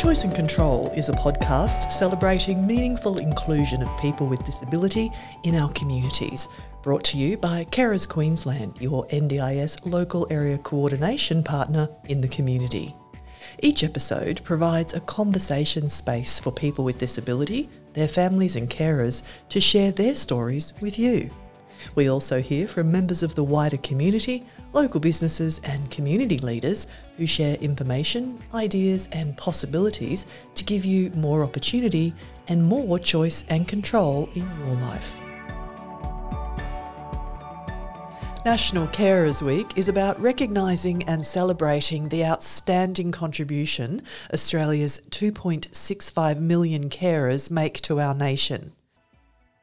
Choice and Control is a podcast celebrating meaningful inclusion of people with disability in our communities. Brought to you by Carers Queensland, your NDIS local area coordination partner in the community. Each episode provides a conversation space for people with disability, their families, and carers to share their stories with you. We also hear from members of the wider community, local businesses, and community leaders who share information, ideas, and possibilities to give you more opportunity and more choice and control in your life. National Carers Week is about recognising and celebrating the outstanding contribution Australia's 2.65 million carers make to our nation.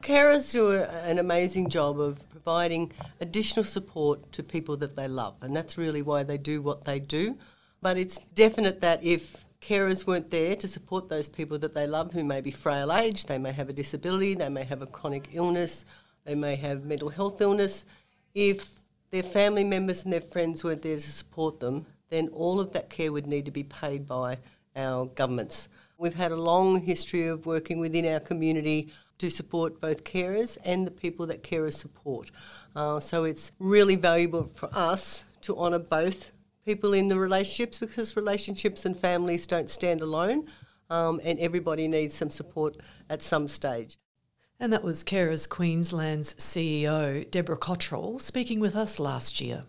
Carers do an amazing job of providing additional support to people that they love, and that's really why they do what they do. But it's definite that if carers weren't there to support those people that they love who may be frail age, they may have a disability, they may have a chronic illness, they may have mental health illness, if their family members and their friends weren't there to support them, then all of that care would need to be paid by our governments. We've had a long history of working within our community to support both carers and the people that carers support. Uh, so it's really valuable for us to honour both people in the relationships because relationships and families don't stand alone um, and everybody needs some support at some stage. And that was Carers Queensland's CEO, Deborah Cottrell, speaking with us last year.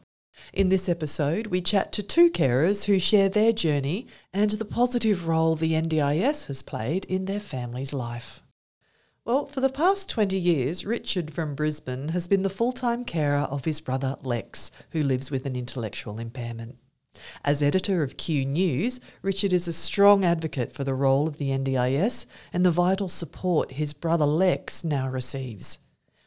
In this episode, we chat to two carers who share their journey and the positive role the NDIS has played in their family's life. Well, for the past 20 years, Richard from Brisbane has been the full time carer of his brother Lex, who lives with an intellectual impairment. As editor of Q News, Richard is a strong advocate for the role of the NDIS and the vital support his brother Lex now receives.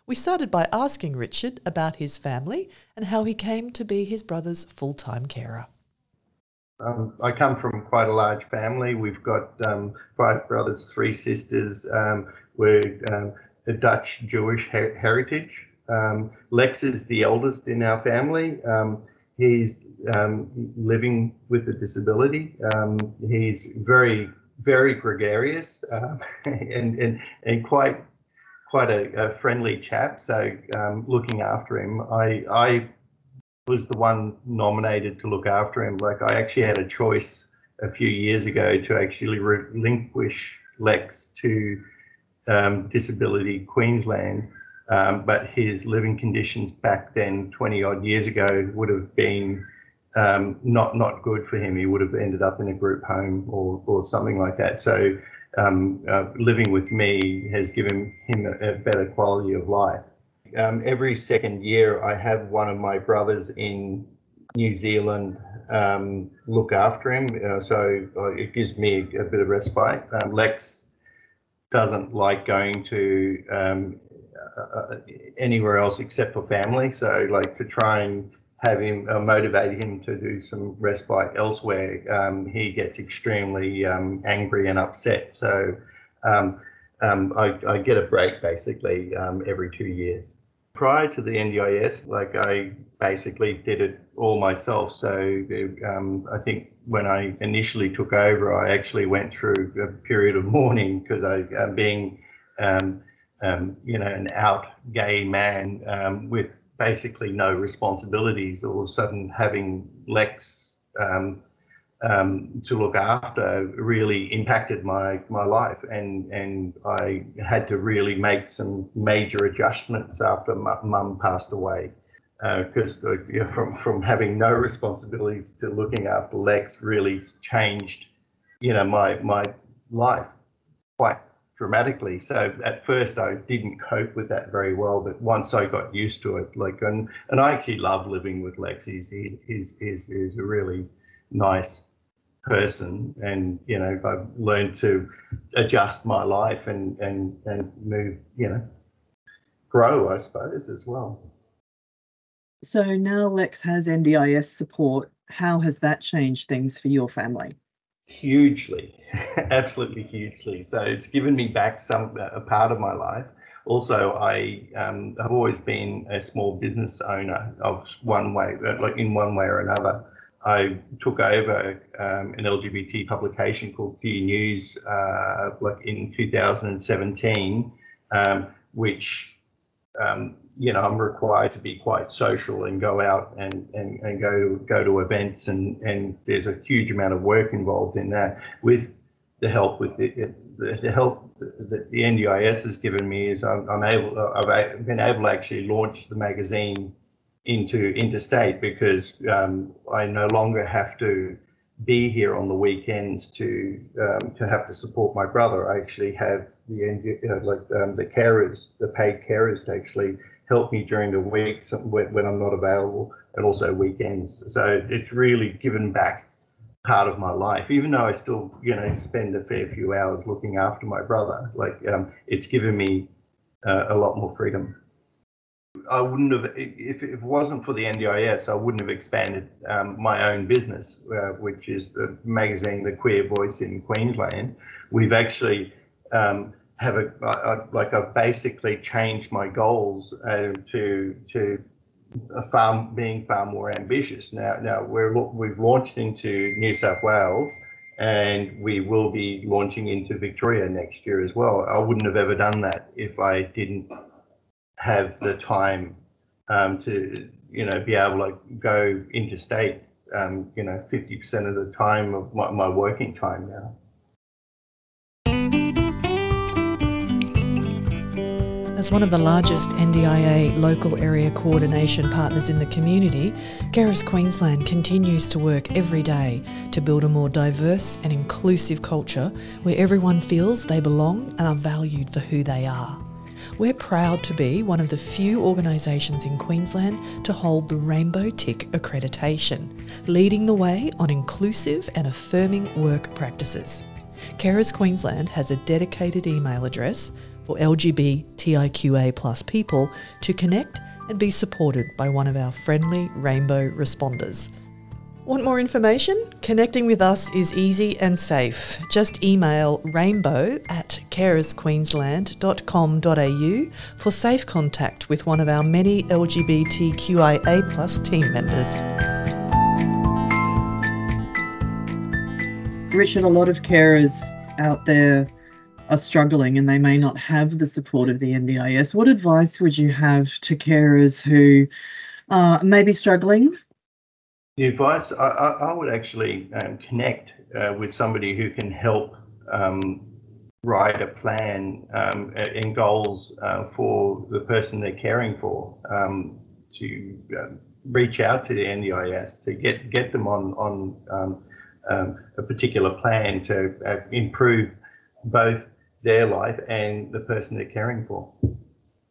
We started by asking Richard about his family and how he came to be his brother's full time carer. Um, I come from quite a large family. We've got um, five brothers, three sisters. Um, we're um, a Dutch Jewish her- heritage. Um, Lex is the eldest in our family. Um, he's living with a disability. he's very, very gregarious and, and, and quite quite a, a friendly chap. So looking after him, I, I was the one nominated to look after him. Like I actually had a choice a few years ago to actually relinquish Lex to um, Disability Queensland, um, but his living conditions back then, 20 odd years ago, would have been um, not not good for him. He would have ended up in a group home or or something like that. So um, uh, living with me has given him a, a better quality of life um, every second year, I have one of my brothers in New Zealand um, look after him. Uh, so uh, it gives me a, a bit of respite. Um, Lex doesn't like going to um, uh, uh, anywhere else except for family. So, like to try and have him uh, motivate him to do some respite elsewhere, um, he gets extremely um, angry and upset. So, um, I, I, get a break basically every two years prior to the NDIS, like I basically did it all myself. So um, I think when I initially took over, I actually went through a period of mourning because I, uh, being, um, um, you know, an out gay man um, with basically no responsibilities, all of a sudden having Lex um, um, to look after really impacted my my life, and and I had to really make some major adjustments after mum passed away, because uh, from from having no responsibilities to looking after Lex really changed, you know, my my life quite dramatically. So at first I didn't cope with that very well, but once I got used to it, like and and I actually love living with Lex. He's he, he's, he's, he's a really nice person and you know I've learned to adjust my life and and and move you know grow I suppose as well. So now Lex has NDIS support. How has that changed things for your family? Hugely. Absolutely hugely. So it's given me back some a part of my life. Also I um, have always been a small business owner of one way like in one way or another I took over um, an LGBT publication called Q News, uh, in 2017, um, which um, you know I'm required to be quite social and go out and, and, and go to go to events and and there's a huge amount of work involved in that. With the help with the, the, the help that the NDIS has given me is I'm, I'm able I've been able to actually launch the magazine into interstate because um, I no longer have to be here on the weekends to um, to have to support my brother. I actually have the know, like um, the carers, the paid carers, to actually help me during the weeks when, when I'm not available, and also weekends. So it's really given back part of my life, even though I still you know spend a fair few hours looking after my brother. Like um, it's given me uh, a lot more freedom. I wouldn't have if it wasn't for the NDIS, I wouldn't have expanded um, my own business, uh, which is the magazine, The Queer Voice in Queensland. We've actually um, have a I, like I've basically changed my goals uh, to to a far being far more ambitious. Now now we're we've launched into New South Wales. And we will be launching into Victoria next year as well. I wouldn't have ever done that if I didn't have the time um, to you know be able to go interstate um, you know 50% of the time of my, my working time now As one of the largest NDIA local area coordination partners in the community, Carers Queensland continues to work every day to build a more diverse and inclusive culture where everyone feels they belong and are valued for who they are. We're proud to be one of the few organisations in Queensland to hold the Rainbow Tick accreditation, leading the way on inclusive and affirming work practices. Carers Queensland has a dedicated email address for LGBTIQA plus people to connect and be supported by one of our friendly Rainbow responders. Want more information? Connecting with us is easy and safe. Just email rainbow at carersqueensland.com.au for safe contact with one of our many LGBTQIA plus team members. Richard, a lot of carers out there are struggling and they may not have the support of the NDIS. What advice would you have to carers who uh, may be struggling the advice I, I would actually um, connect uh, with somebody who can help um, write a plan um, and goals uh, for the person they're caring for um, to uh, reach out to the NDIS to get get them on on um, um, a particular plan to uh, improve both their life and the person they're caring for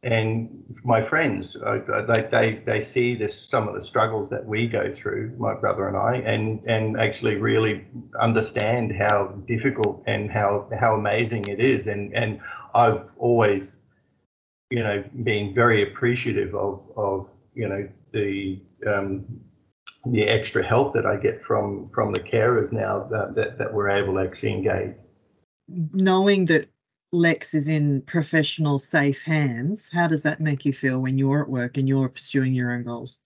and my friends, they, they, they see this, some of the struggles that we go through, my brother and I, and, and actually really understand how difficult and how, how amazing it is. And, and I've always, you know, been very appreciative of, of you know, the, um, the extra help that I get from, from the carers now that, that, that we're able to actually engage. Knowing that Lex is in professional, safe hands, how does that make you feel when you're at work and you're pursuing your own goals?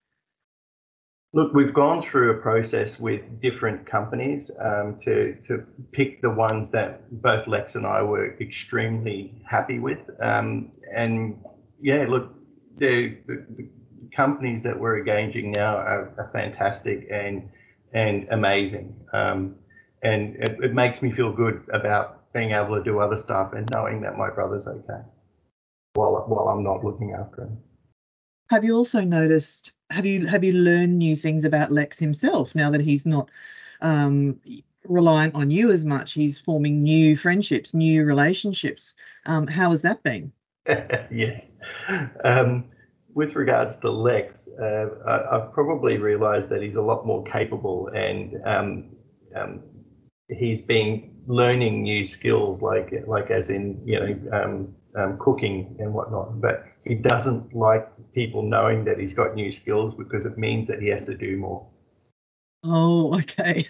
Look, we've gone through a process with different companies um, to to pick the ones that both Lex and I were extremely happy with. Um, and yeah, look, the, the, companies that we're engaging now are, are fantastic and and amazing. Um, and it, it makes me feel good about being able to do other stuff and knowing that my brother's okay while while I'm not looking after him. Have you also noticed? Have you have you learned new things about Lex himself now that he's not um, reliant on you as much? He's forming new friendships, new relationships. Um, how has that been? yes. Um, with regards to Lex, uh, I, have probably realised that he's a lot more capable and um, um, he's been learning new skills, like like as in you know um, um, cooking and whatnot. But he doesn't like people knowing that he's got new skills because it means that he has to do more. Oh, okay.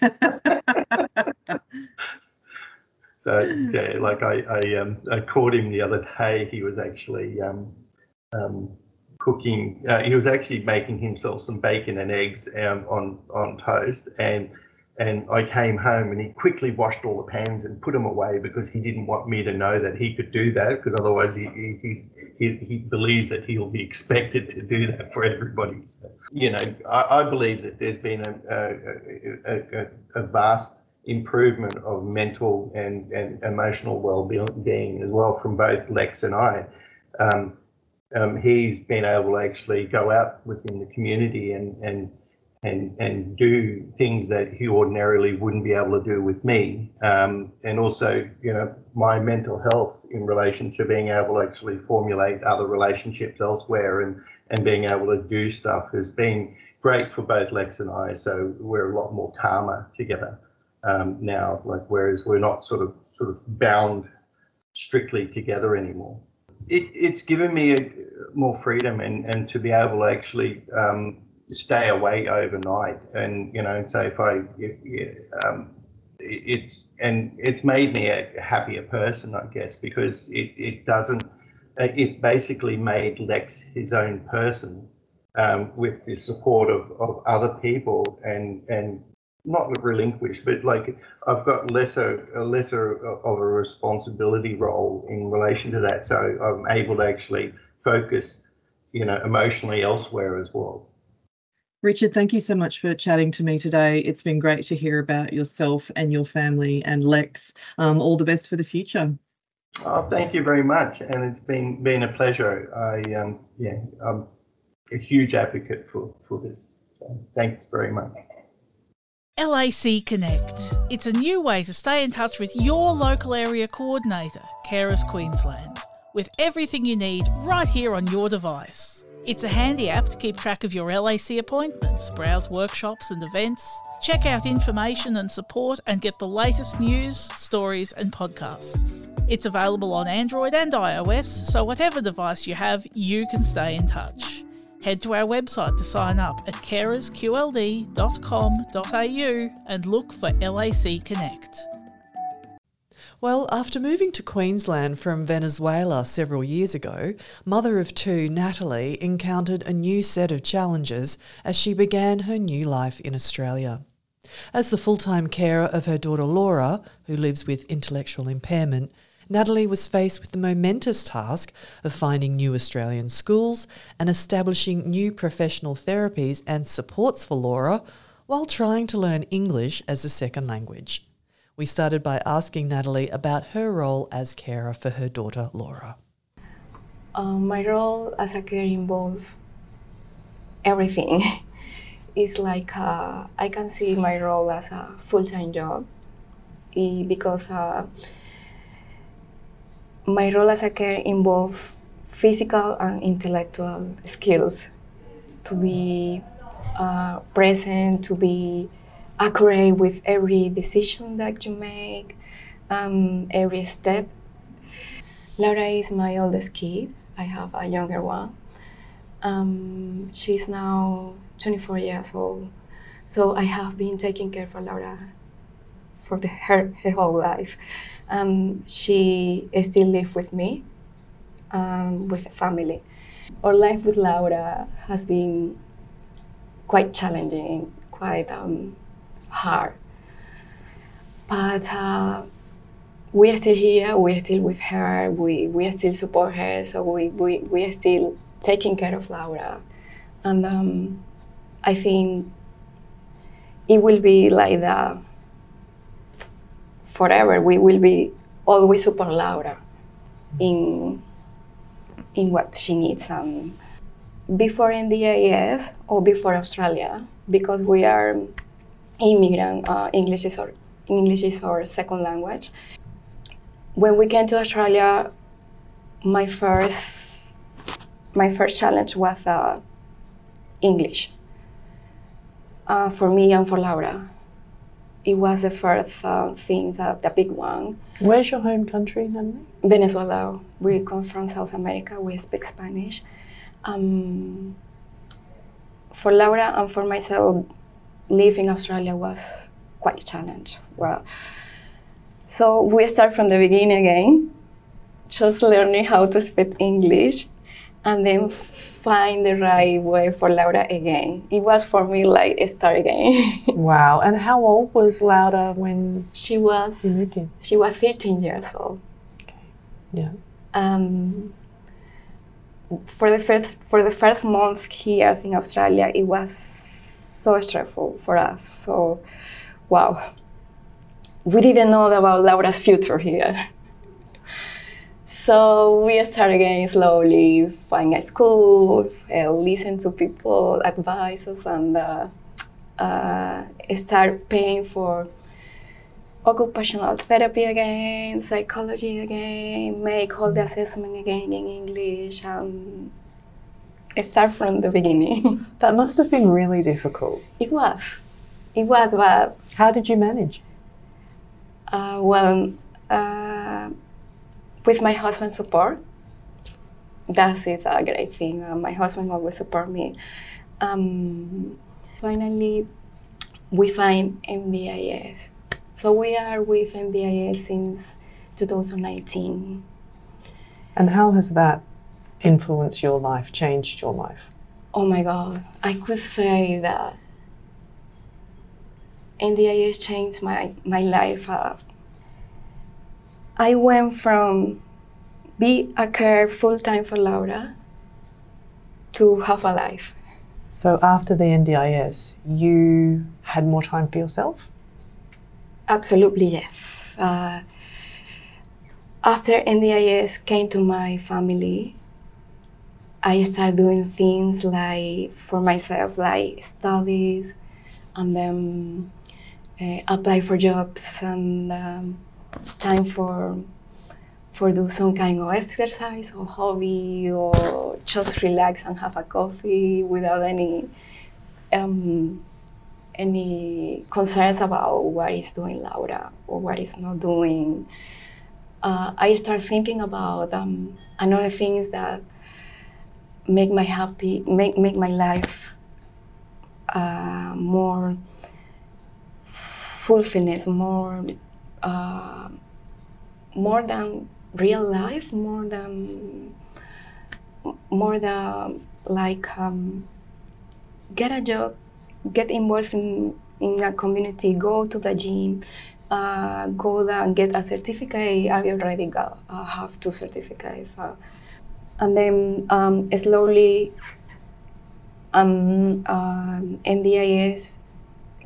so, so, like I I, um, I caught him the other day. He was actually um, um, cooking. Uh, he was actually making himself some bacon and eggs um, on on toast, and and I came home and he quickly washed all the pans and put them away because he didn't want me to know that he could do that because otherwise he he, he, he believes that he'll be expected to do that for everybody. So, you know, I, I believe that there's been a, a, a, a vast improvement of mental and, and emotional well-being as well from both Lex and I. Um, um, he's been able to actually go out within the community and and and and do things that he ordinarily wouldn't be able to do with me. Um, and also, you know, my mental health in relation to being able to actually formulate other relationships elsewhere and and being able to do stuff has been great for both Lex and I. So we're a lot more calmer together um, now. Like whereas we're not sort of sort of bound strictly together anymore it, it's given me a, more freedom and, and to be able to actually um, stay away overnight. And, you know, so if I, if, um, it's, and it's made me a happier person, I guess, because it, it doesn't, it basically made Lex his own person um, with the support of, of other people and, and not relinquish, but like I've got lesser a lesser of a responsibility role in relation to that, so I'm able to actually focus, you know, emotionally elsewhere as well. Richard, thank you so much for chatting to me today. It's been great to hear about yourself and your family and Lex. Um, all the best for the future. Oh, thank you very much, and it's been been a pleasure. I um, yeah, I'm a huge advocate for for this. So thanks very much. LAC Connect. It's a new way to stay in touch with your local area coordinator, Carers Queensland, with everything you need right here on your device. It's a handy app to keep track of your LAC appointments, browse workshops and events, check out information and support, and get the latest news, stories, and podcasts. It's available on Android and iOS, so whatever device you have, you can stay in touch. Head to our website to sign up at carersqld.com.au and look for LAC Connect. Well, after moving to Queensland from Venezuela several years ago, mother of two, Nathaly, encountered a new set of challenges as she began her new life in Australia. As the full time carer of her daughter Laura, who lives with intellectual impairment, Nathaly was faced with the momentous task of finding new Australian schools and establishing new professional therapies and supports for Laura while trying to learn English as a second language. We started by asking Nathaly about her role as carer for her daughter Laura. Um, my role as a carer involves everything. it's like uh, I can see my role as a full time job because uh, my role as a carer involves physical and intellectual skills to be uh, present, to be accurate with every decision that you make, um, every step. Laura is my oldest kid. I have a younger one. Um, she's now 24 years old. So I have been taking care for Laura for the, her, her whole life. Um, she still lives with me, um, with the family. Our life with Laura has been quite challenging, quite um, hard. But uh, we are still here, we are still with her, we, we still support her, so we, we, we are still taking care of Laura. And um, I think it will be like the forever. We will be always support Laura in in what she needs. Um, before NDIS or before Australia, because we are immigrant, uh, English is our English is our second language. When we came to Australia, my first my first challenge was uh, English uh, for me and for Laura it was the first uh, thing, uh, the big one. Where's your home country, Nathaly? Venezuela. We come from South America. We speak Spanish. Um, for Laura and for myself, living in Australia was quite a challenge. Well, so we start from the beginning again, just learning how to speak English. and then find the right way for Laura again. It was for me like a start again. Wow. And how old was Laura when she was you moved here? she was 13 years old. Yeah. Um, for the first for the first month here in Australia, it was so stressful for us. So, wow, we didn't know about Laura's future here. So we started getting slowly, find a school, uh, listen to people, advices, and uh, uh, start paying for occupational therapy again, psychology again, make all the assessment again in English, and start from the beginning. That must have been really difficult. it was, it was, but How did you manage? uh, well, uh, with my husband's support, that's it, a great thing. Uh, my husband always support me. Um, finally, we find NDIS. So we are with NDIS since 2019. And how has that influenced your life, changed your life? Oh my God, I could say that NDIS changed my, my life. Uh, I went from be a care full time for Laura to have a life. So after the NDIS, you had more time for yourself? Absolutely, yes. Uh, after NDIS came to my family, I started doing things like for myself, like studies, and then uh, apply for jobs and um, time for for do some kind of exercise or hobby or just relax and have a coffee without any um, any concerns about what is doing Laura or what is not doing. Uh, I start thinking about um, another things that make my happy, make make my life uh, more fulfillment, more uh, more than real life, more than more than like um, get a job, get involved in, in a community, go to the gym, uh, go there and get a certificate. I already got, uh, have two certificates. Uh, and then um, slowly, um, um, NDIS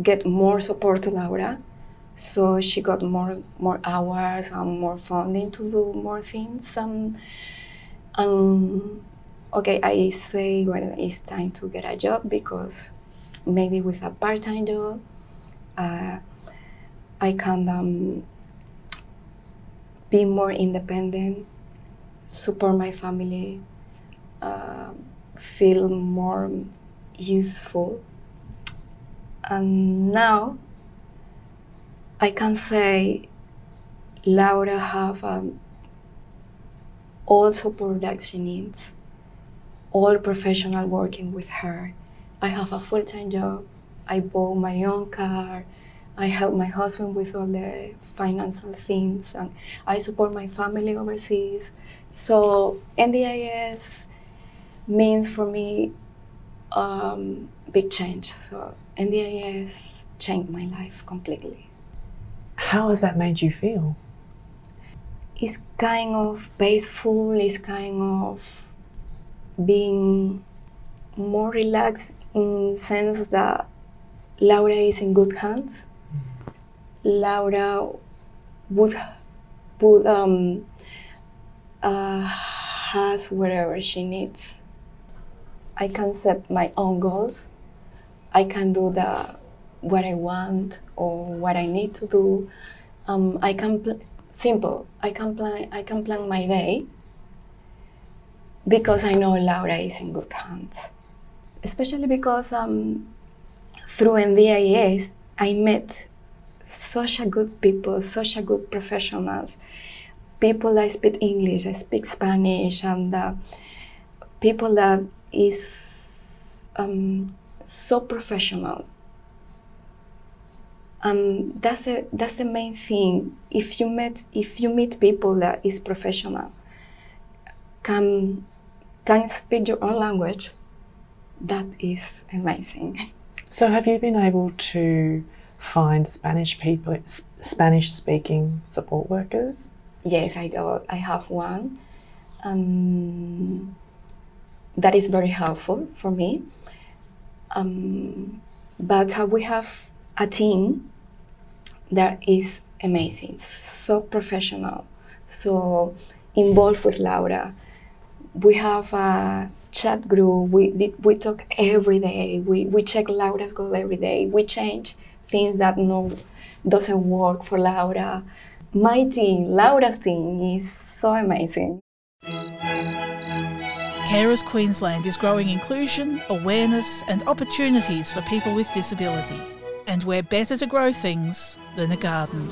get more support to Laura. So she got more more hours and more funding to do more things. And, and okay, I say when it's time to get a job because maybe with a part-time job, uh, I can um, be more independent, support my family, uh, feel more useful. And now I can say Laura have um, all support that she needs, all professional working with her. I have a full-time job. I bought my own car. I help my husband with all the financial things, and I support my family overseas. So NDIS means for me um, big change. So NDIS changed my life completely. How has that made you feel? It's kind of peaceful. It's kind of being more relaxed in sense that Laura is in good hands. Laura would would um, uh, has whatever she needs. I can set my own goals. I can do the what I want or what I need to do. Um, I can pl- simple. I can plan. I can plan my day because I know Laura is in good hands. Especially because um, through NDIS I met such a good people, such a good professionals, people that speak English, I speak Spanish, and uh, people that is um, so professional. Um, that's the that's the main thing. If you met if you meet people that is professional, can can speak your own language, that is amazing. So, have you been able to find Spanish people, Spanish speaking support workers? Yes, I got. I have one. Um, that is very helpful for me. Um, but uh, we have a team that is amazing, so professional, so involved with Laura. We have a chat group. We we talk every day. We we check Laura's goal every day. We change things that no doesn't work for Laura. My team, Laura's team, is so amazing. Carers Queensland is growing inclusion, awareness, and opportunities for people with disability. And we're better to grow things than a garden.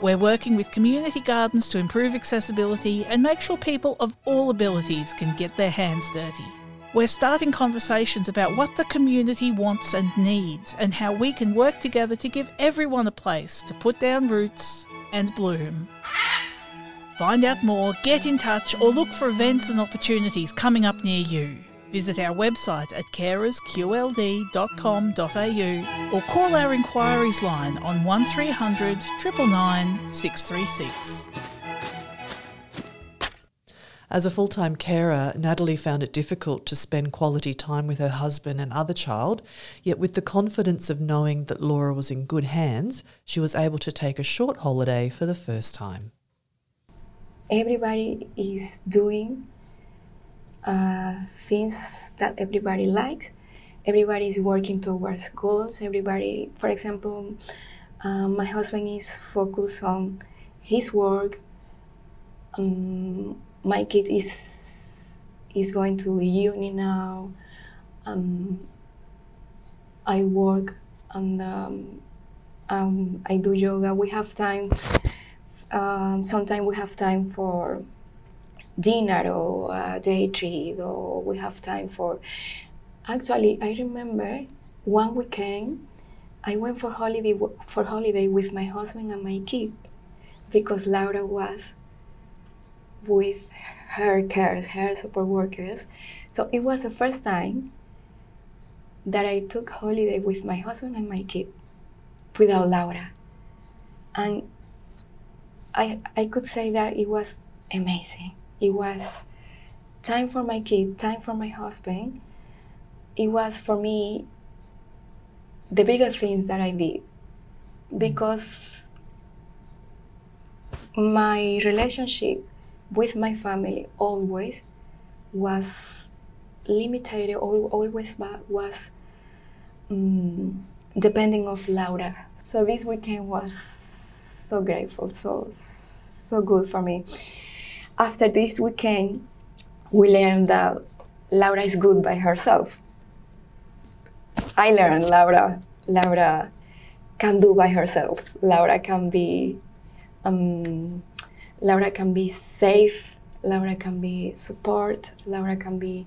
We're working with community gardens to improve accessibility and make sure people of all abilities can get their hands dirty. We're starting conversations about what the community wants and needs and how we can work together to give everyone a place to put down roots and bloom. Find out more, get in touch, or look for events and opportunities coming up near you. Visit our website at carersqld.com.au or call our inquiries line on 1300 999 636. As a full time carer, Nathaly found it difficult to spend quality time with her husband and other child, yet, with the confidence of knowing that Laura was in good hands, she was able to take a short holiday for the first time. Everybody is doing uh, things that everybody likes. Everybody is working towards goals. Everybody, for example, um, my husband is focused on his work. Um, my kid is is going to uni now. Um, I work and um, um, I do yoga. We have time. Um, sometimes we have time for dinner or a day trip or we have time for actually i remember one weekend i went for holiday for holiday with my husband and my kid because laura was with her cares her support workers. So it was the first time that i took holiday with my husband and my kid without laura. And i i could say that it was amazing. It was time for my kid, time for my husband. It was for me the bigger things that I did because my relationship with my family always was limited, always was um, depending of Laura. So this weekend was so grateful, so so good for me after this weekend, we learned that Laura is good by herself. I learned Laura, Laura can do by herself. Laura can be, um, Laura can be safe. Laura can be support. Laura can be,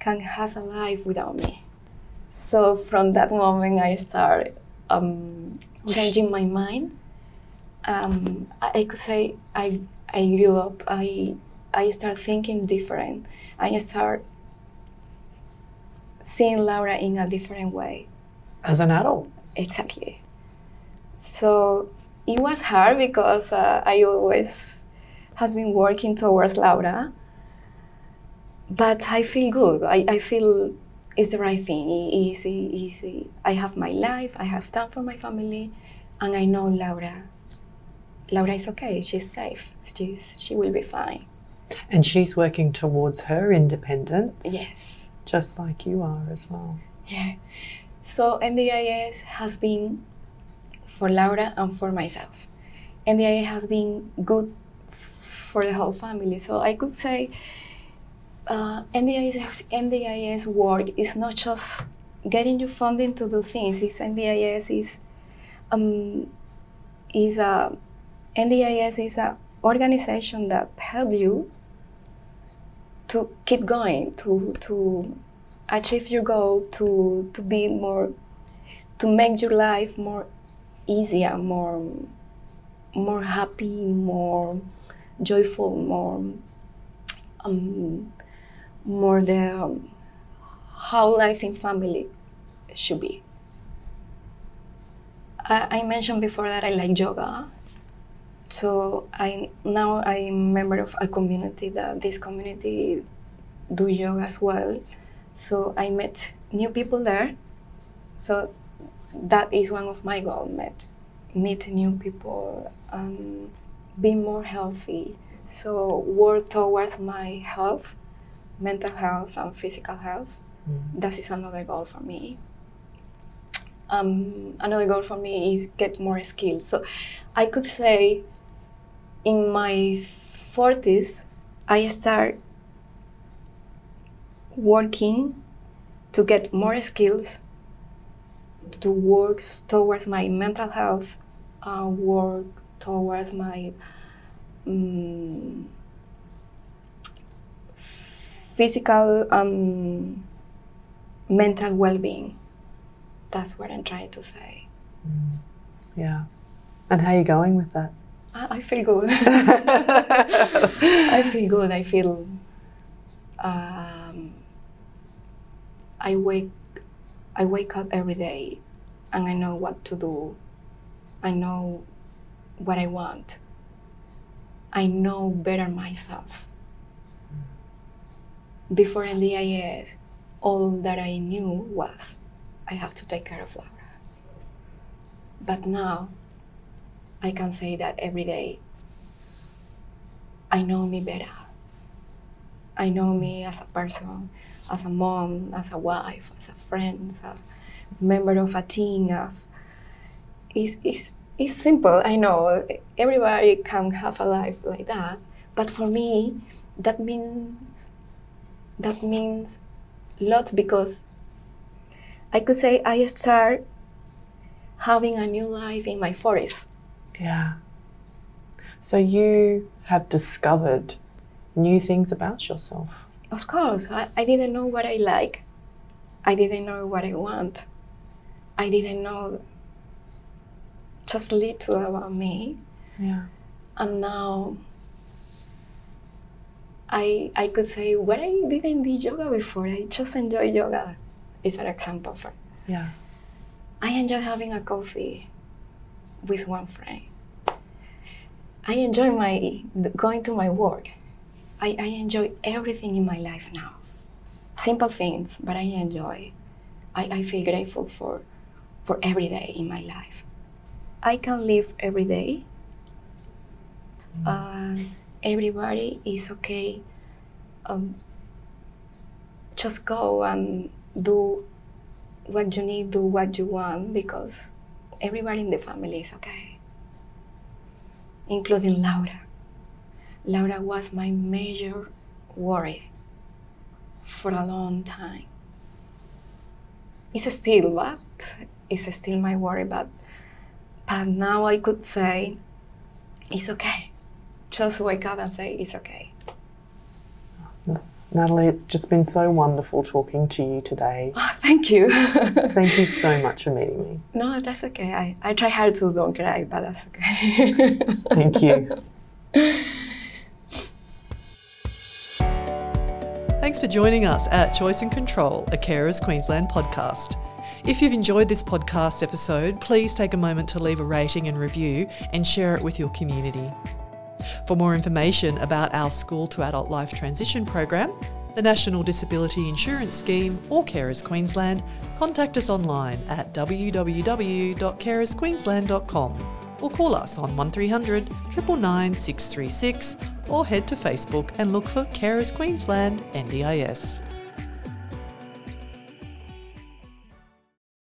can has a life without me. So from that moment, I started um, changing my mind. Um, I could say I I grew up, I I started thinking different. I start seeing Laura in a different way. As an adult. Exactly. So it was hard because uh, I always has been working towards Laura. But I feel good. I, I feel it's the right thing. Easy, easy. I have my life. I have time for my family, and I know Laura Laura is okay. She's safe. She's she will be fine. And she's working towards her independence. Yes. Just like you are as well. Yeah. So NDIS has been for Laura and for myself. NDIS has been good for the whole family. So I could say uh, NDIS, NDIS work is not just getting you funding to do things. It's NDIS is um, is a NDIS is an organization that help you to keep going, to to achieve your goal, to to be more, to make your life more easier, more more happy, more joyful, more um, more the um, how life in family should be. I, I mentioned before that I like yoga, so I now I'm member of a community that this community do yoga as well. So I met new people there. So that is one of my goals: met meet new people, um, be more healthy. So work towards my health, mental health and physical health. Mm. That is another goal for me. Um, another goal for me is get more skills. So I could say in my 40s, I start working to get more skills to work towards my mental health, uh, work towards my um, physical and mental well-being. That's what I'm trying to say. Yeah. And how are you going with that? I, I feel good. I feel good. I feel. Um, I wake. I wake up every day, and I know what to do. I know what I want. I know better myself. Before NDIS, all that I knew was I have to take care of Laura. But now I can say that every day I know me better. I know me as a person, as a mom, as a wife, as a friend, as member of a team. Of, it's, it's, it's simple, I know. Everybody can have a life like that. But for me, that means that means a lot because I could say I start having a new life in my 40s. Yeah. So you have discovered new things about yourself. Of course, I, I didn't know what I like. I didn't know what I want. I didn't know just little about me. Yeah. And now I I could say what I didn't do yoga before. I just enjoy yoga. Is an example for Yeah. I enjoy having a coffee with one friend. I enjoy my going to my work. I, I enjoy everything in my life now. Simple things, but I enjoy. I, I feel grateful for for every day in my life. I can live every day. Uh, everybody is okay. Um, just go and do what you need, do what you want, because everybody in the family is okay, including Laura. Laura was my major worry for a long time. It's still, but it's still my worry, but, but now I could say, it's okay. Just wake up and say, it's okay. Nathaly, it's just been so wonderful talking to you today. Oh, thank you. Thank you so much for meeting me. No, that's okay. I, I try hard to don't cry, but that's okay. Thank you. Thanks for joining us at Choice and Control, a Carers Queensland podcast. If you've enjoyed this podcast episode, please take a moment to leave a rating and review and share it with your community. For more information about our School to Adult Life Transition program, the National Disability Insurance Scheme, or Carers Queensland, contact us online at www.carersqueensland.com or call us on 1300 999 636 or head to Facebook and look for Carers Queensland NDIS.